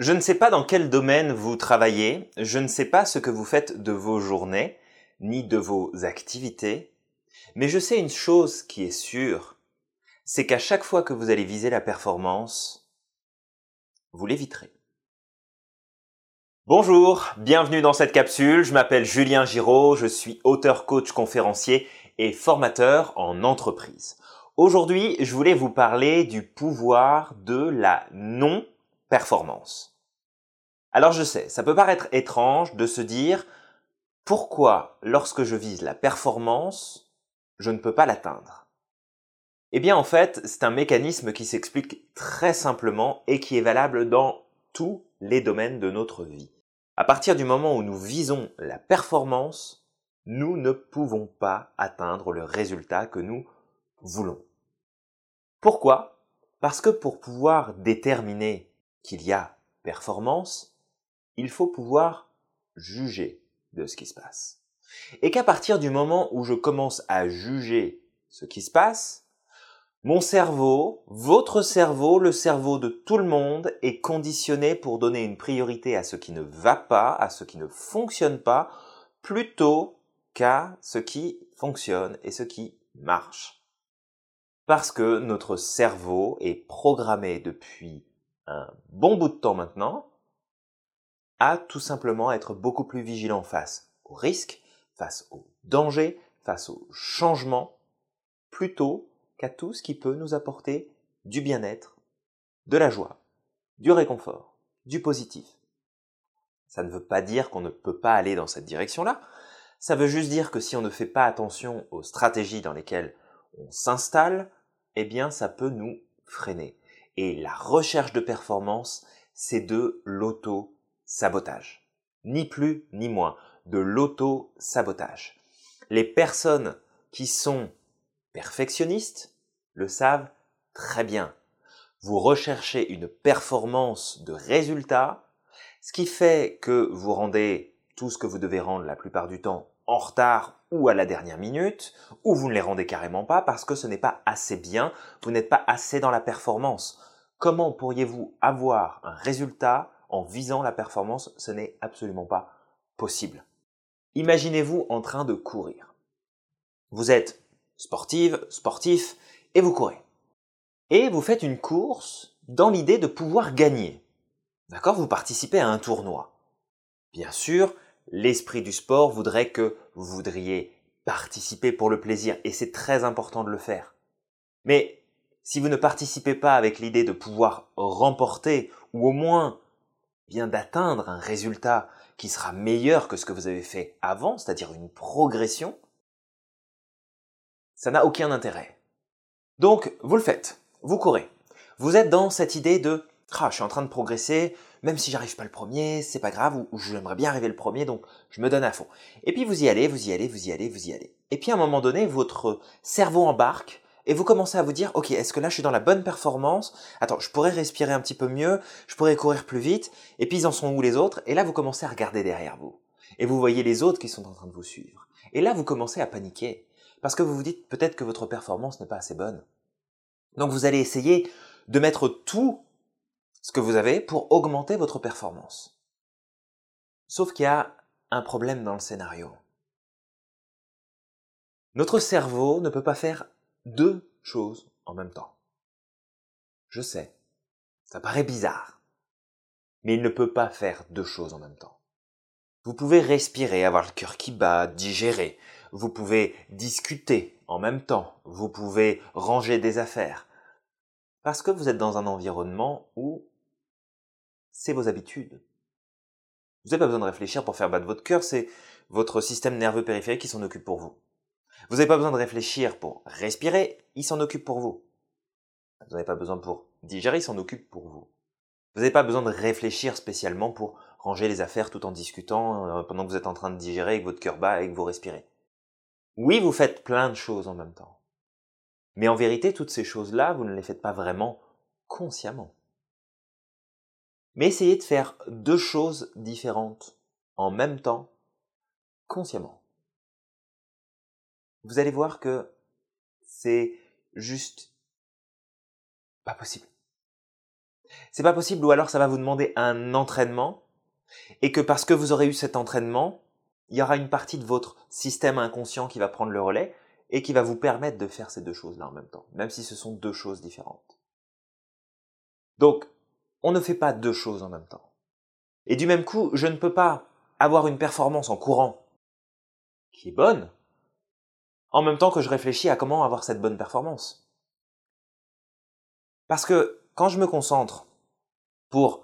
Je ne sais pas dans quel domaine vous travaillez, je ne sais pas ce que vous faites de vos journées, ni de vos activités, mais je sais une chose qui est sûre, c'est qu'à chaque fois que vous allez viser la performance, vous l'éviterez. Bonjour, bienvenue dans cette capsule, je m'appelle Julien Giraud, je suis auteur, coach, conférencier et formateur en entreprise. Aujourd'hui, je voulais vous parler du pouvoir de la non performance. Alors je sais, ça peut paraître étrange de se dire pourquoi lorsque je vise la performance, je ne peux pas l'atteindre? Eh bien en fait, c'est un mécanisme qui s'explique très simplement et qui est valable dans tous les domaines de notre vie. À partir du moment où nous visons la performance, nous ne pouvons pas atteindre le résultat que nous voulons. Pourquoi? Parce que pour pouvoir déterminer qu'il y a performance, il faut pouvoir juger de ce qui se passe. Et qu'à partir du moment où je commence à juger ce qui se passe, mon cerveau, votre cerveau, le cerveau de tout le monde est conditionné pour donner une priorité à ce qui ne va pas, à ce qui ne fonctionne pas, plutôt qu'à ce qui fonctionne et ce qui marche. Parce que notre cerveau est programmé depuis un bon bout de temps maintenant, à tout simplement être beaucoup plus vigilant face aux risques, face aux dangers, face aux changements, plutôt qu'à tout ce qui peut nous apporter du bien-être, de la joie, du réconfort, du positif. Ça ne veut pas dire qu'on ne peut pas aller dans cette direction-là, ça veut juste dire que si on ne fait pas attention aux stratégies dans lesquelles on s'installe, eh bien ça peut nous freiner. Et la recherche de performance, c'est de l'auto-sabotage. Ni plus ni moins, de l'auto-sabotage. Les personnes qui sont perfectionnistes le savent très bien. Vous recherchez une performance de résultat, ce qui fait que vous rendez tout ce que vous devez rendre la plupart du temps en retard ou à la dernière minute, ou vous ne les rendez carrément pas parce que ce n'est pas assez bien, vous n'êtes pas assez dans la performance. Comment pourriez-vous avoir un résultat en visant la performance? Ce n'est absolument pas possible. Imaginez-vous en train de courir. Vous êtes sportive, sportif, et vous courez. Et vous faites une course dans l'idée de pouvoir gagner. D'accord? Vous participez à un tournoi. Bien sûr, l'esprit du sport voudrait que vous voudriez participer pour le plaisir, et c'est très important de le faire. Mais si vous ne participez pas avec l'idée de pouvoir remporter, ou au moins bien d'atteindre un résultat qui sera meilleur que ce que vous avez fait avant, c'est-à-dire une progression, ça n'a aucun intérêt. Donc, vous le faites, vous courez. Vous êtes dans cette idée de ah, je suis en train de progresser, même si j'arrive pas le premier, c'est pas grave, ou, j'aimerais bien arriver le premier, donc je me donne à fond. Et puis vous y allez, vous y allez, vous y allez, vous y allez. Et puis à un moment donné, votre cerveau embarque et vous commencez à vous dire, ok, est-ce que là je suis dans la bonne performance? Attends, je pourrais respirer un petit peu mieux, je pourrais courir plus vite, et puis ils en sont où les autres? Et là vous commencez à regarder derrière vous. Et vous voyez les autres qui sont en train de vous suivre. Et là vous commencez à paniquer, parce que vous vous dites peut-être que votre performance n'est pas assez bonne. Donc vous allez essayer de mettre tout ce que vous avez pour augmenter votre performance. Sauf qu'il y a un problème dans le scénario. Notre cerveau ne peut pas faire deux choses en même temps. Je sais, ça paraît bizarre, mais il ne peut pas faire deux choses en même temps. Vous pouvez respirer, avoir le cœur qui bat, digérer, vous pouvez discuter en même temps, vous pouvez ranger des affaires, parce que vous êtes dans un environnement où c'est vos habitudes. Vous n'avez pas besoin de réfléchir pour faire battre votre cœur, c'est votre système nerveux périphérique qui s'en occupe pour vous. Vous n'avez pas besoin de réfléchir pour respirer, il s'en occupe pour vous. Vous n'avez pas besoin pour digérer, il s'en occupe pour vous. Vous n'avez pas besoin de réfléchir spécialement pour ranger les affaires tout en discutant euh, pendant que vous êtes en train de digérer et que votre cœur bat et que vous respirez. Oui, vous faites plein de choses en même temps. Mais en vérité, toutes ces choses-là, vous ne les faites pas vraiment consciemment. Mais essayez de faire deux choses différentes en même temps, consciemment. Vous allez voir que c'est juste pas possible. C'est pas possible ou alors ça va vous demander un entraînement et que parce que vous aurez eu cet entraînement, il y aura une partie de votre système inconscient qui va prendre le relais et qui va vous permettre de faire ces deux choses-là en même temps, même si ce sont deux choses différentes. Donc, on ne fait pas deux choses en même temps. Et du même coup, je ne peux pas avoir une performance en courant qui est bonne, en même temps que je réfléchis à comment avoir cette bonne performance. Parce que quand je me concentre pour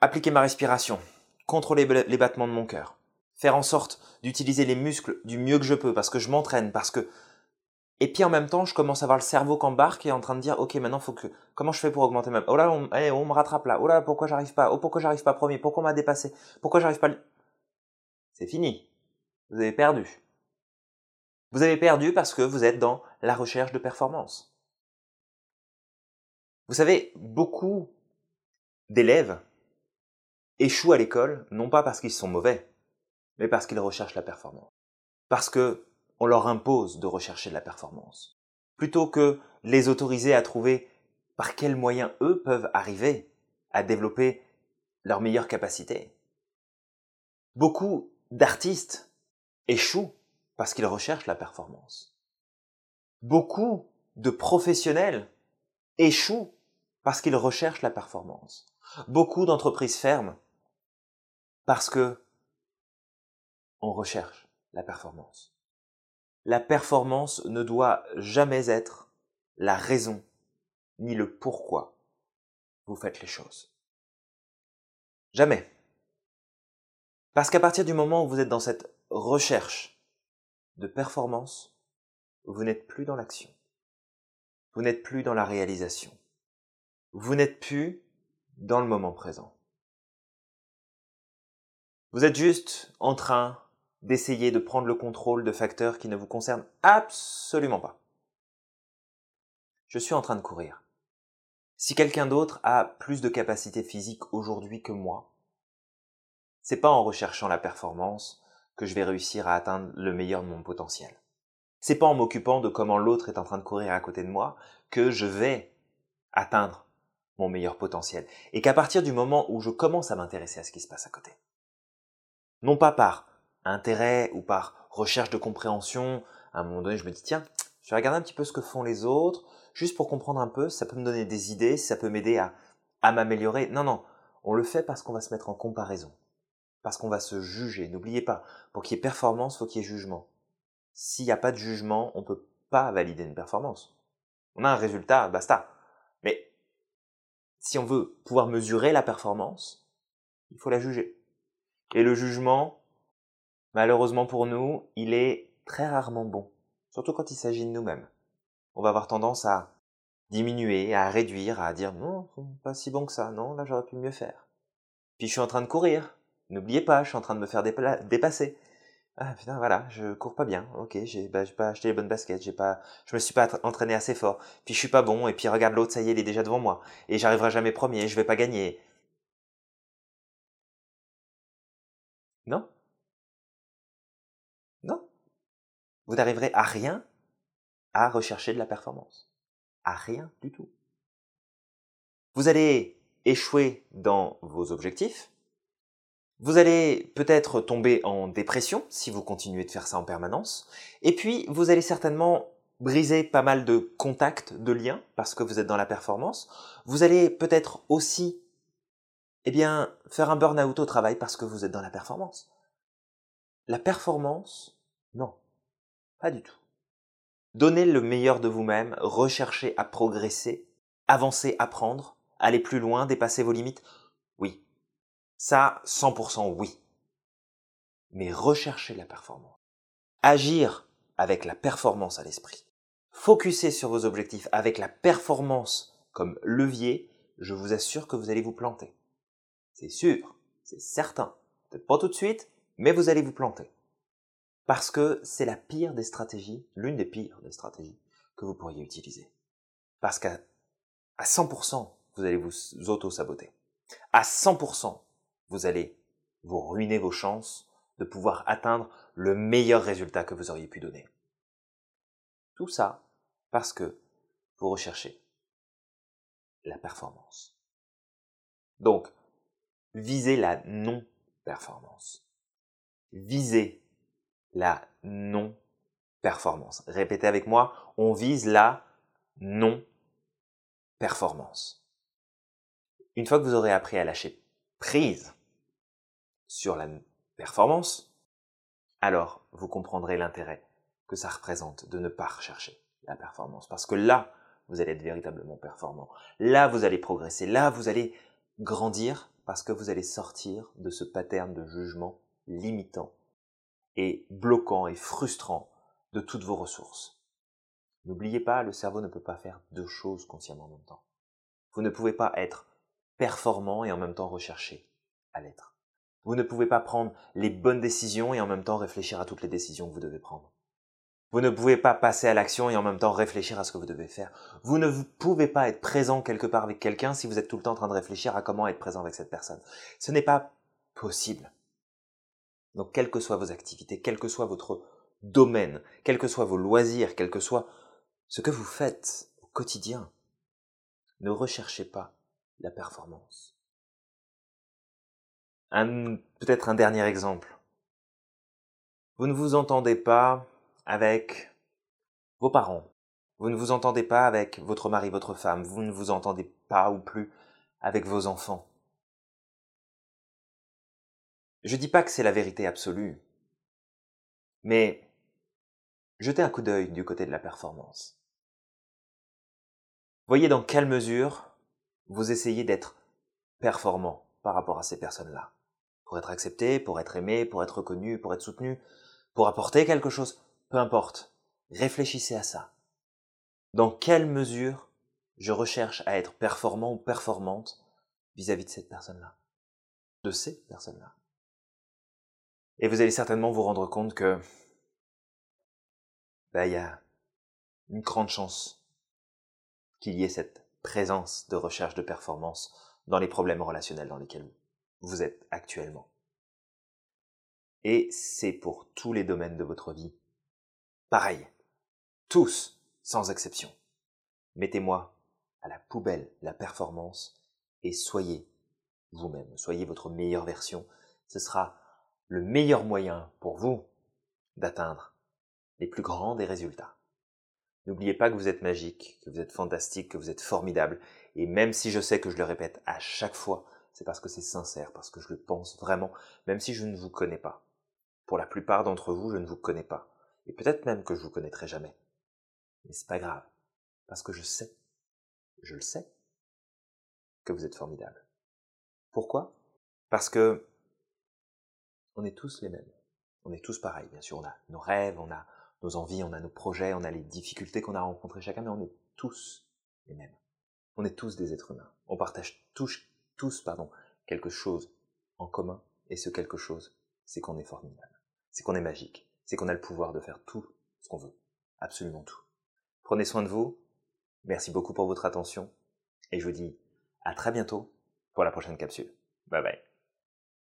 appliquer ma respiration, contrôler les battements de mon cœur, faire en sorte d'utiliser les muscles du mieux que je peux parce que je m'entraîne, parce que et puis en même temps, je commence à avoir le cerveau qui embarque et en train de dire, ok, maintenant faut que, comment je fais pour augmenter ma, oh là, on, on me rattrape là, oh là, pourquoi j'arrive pas, oh pourquoi j'arrive pas premier, pourquoi on m'a dépassé, pourquoi j'arrive pas, c'est fini. Vous avez perdu. Vous avez perdu parce que vous êtes dans la recherche de performance. Vous savez, beaucoup d'élèves échouent à l'école, non pas parce qu'ils sont mauvais, mais parce qu'ils recherchent la performance. Parce que on leur impose de rechercher de la performance. Plutôt que les autoriser à trouver par quels moyens eux peuvent arriver à développer leurs meilleures capacités. Beaucoup d'artistes échouent parce qu'ils recherchent la performance. Beaucoup de professionnels échouent parce qu'ils recherchent la performance. Beaucoup d'entreprises ferment parce que on recherche la performance. La performance ne doit jamais être la raison ni le pourquoi vous faites les choses. Jamais. Parce qu'à partir du moment où vous êtes dans cette recherche de performance, vous n'êtes plus dans l'action. Vous n'êtes plus dans la réalisation. Vous n'êtes plus dans le moment présent. Vous êtes juste en train d'essayer de prendre le contrôle de facteurs qui ne vous concernent absolument pas. Je suis en train de courir. Si quelqu'un d'autre a plus de capacité physique aujourd'hui que moi, c'est pas en recherchant la performance que je vais réussir à atteindre le meilleur de mon potentiel. C'est pas en m'occupant de comment l'autre est en train de courir à côté de moi que je vais atteindre mon meilleur potentiel. Et qu'à partir du moment où je commence à m'intéresser à ce qui se passe à côté, non pas par intérêt ou par recherche de compréhension, à un moment donné, je me dis, tiens, je vais regarder un petit peu ce que font les autres, juste pour comprendre un peu, ça peut me donner des idées, ça peut m'aider à, à m'améliorer. Non, non, on le fait parce qu'on va se mettre en comparaison, parce qu'on va se juger. N'oubliez pas, pour qu'il y ait performance, faut qu'il y ait jugement. S'il n'y a pas de jugement, on ne peut pas valider une performance. On a un résultat, basta. Mais si on veut pouvoir mesurer la performance, il faut la juger. Et le jugement, malheureusement pour nous, il est très rarement bon, surtout quand il s'agit de nous-mêmes. On va avoir tendance à diminuer, à réduire, à dire non, pas si bon que ça, non, là j'aurais pu mieux faire. Puis je suis en train de courir, n'oubliez pas, je suis en train de me faire dépasser. Ah putain, voilà, je cours pas bien. Ok, j'ai bah, pas acheté les bonnes baskets, j'ai pas, je me suis pas entraîné assez fort. Puis je suis pas bon, et puis regarde l'autre, ça y est, il est déjà devant moi, et j'arriverai jamais premier, je vais pas gagner. Non? Non. Vous n'arriverez à rien à rechercher de la performance. À rien du tout. Vous allez échouer dans vos objectifs. Vous allez peut-être tomber en dépression si vous continuez de faire ça en permanence. Et puis, vous allez certainement briser pas mal de contacts, de liens, parce que vous êtes dans la performance. Vous allez peut-être aussi, eh bien, faire un burn-out au travail parce que vous êtes dans la performance. La performance, non, pas du tout. Donnez le meilleur de vous-même, recherchez à progresser, avancer, apprendre, aller plus loin, dépasser vos limites. Ça, 100% oui. Mais recherchez la performance. Agir avec la performance à l'esprit. Focuser sur vos objectifs avec la performance comme levier, je vous assure que vous allez vous planter. C'est sûr, c'est certain. Peut-être pas tout de suite, mais vous allez vous planter. Parce que c'est la pire des stratégies, l'une des pires des stratégies que vous pourriez utiliser. Parce qu'à à 100%, vous allez vous auto-saboter. À 100%, vous allez vous ruiner vos chances de pouvoir atteindre le meilleur résultat que vous auriez pu donner. Tout ça parce que vous recherchez la performance. Donc, visez la non-performance. Visez la non-performance. Répétez avec moi, on vise la non-performance. Une fois que vous aurez appris à lâcher prise sur la performance, alors vous comprendrez l'intérêt que ça représente de ne pas rechercher la performance. Parce que là, vous allez être véritablement performant. Là, vous allez progresser. Là, vous allez grandir parce que vous allez sortir de ce pattern de jugement limitant et bloquant et frustrant de toutes vos ressources. N'oubliez pas, le cerveau ne peut pas faire deux choses consciemment en même temps. Vous ne pouvez pas être performant et en même temps rechercher à l'être. Vous ne pouvez pas prendre les bonnes décisions et en même temps réfléchir à toutes les décisions que vous devez prendre. Vous ne pouvez pas passer à l'action et en même temps réfléchir à ce que vous devez faire. Vous ne pouvez pas être présent quelque part avec quelqu'un si vous êtes tout le temps en train de réfléchir à comment être présent avec cette personne. Ce n'est pas possible. Donc, quelles que soient vos activités, quel que soit votre domaine, quels que soient vos loisirs, quel que soit ce que vous faites au quotidien, ne recherchez pas la performance. Peut-être un dernier exemple. Vous ne vous entendez pas avec vos parents. Vous ne vous entendez pas avec votre mari, votre femme. Vous ne vous entendez pas ou plus avec vos enfants. Je ne dis pas que c'est la vérité absolue, mais jetez un coup d'œil du côté de la performance. Voyez dans quelle mesure vous essayez d'être performant par rapport à ces personnes-là. Pour être accepté, pour être aimé, pour être reconnu, pour être soutenu, pour apporter quelque chose. Peu importe, réfléchissez à ça. Dans quelle mesure je recherche à être performant ou performante vis-à-vis de cette personne-là, de ces personnes-là. Et vous allez certainement vous rendre compte que bah, il y a une grande chance qu'il y ait cette présence de recherche de performance dans les problèmes relationnels dans lesquels vous êtes actuellement. Et c'est pour tous les domaines de votre vie Pareil. Tous, sans exception. Mettez-moi à la poubelle la performance et soyez vous-même, soyez votre meilleure version. Ce sera le meilleur moyen pour vous d'atteindre les plus grands des résultats. N'oubliez pas que vous êtes magique, que vous êtes fantastique, que vous êtes formidable. Et même si je sais que je le répète à chaque fois, c'est parce que c'est sincère, parce que je le pense vraiment, même si je ne vous connais pas. Pour la plupart d'entre vous, je ne vous connais pas. Et peut-être même que je vous connaîtrai jamais. Mais c'est pas grave. Parce que je sais, je le sais, que vous êtes formidable. Pourquoi? Parce que on est tous les mêmes. On est tous pareils. Bien sûr, on a nos rêves, on a nos envies, on a nos projets, on a les difficultés qu'on a rencontrées chacun, mais on est tous les mêmes. On est tous des êtres humains. On partage tous, tous pardon, quelque chose en commun, et ce quelque chose, c'est qu'on est formidable. C'est qu'on est magique c'est qu'on a le pouvoir de faire tout ce qu'on veut. Absolument tout. Prenez soin de vous. Merci beaucoup pour votre attention. Et je vous dis à très bientôt pour la prochaine capsule. Bye bye.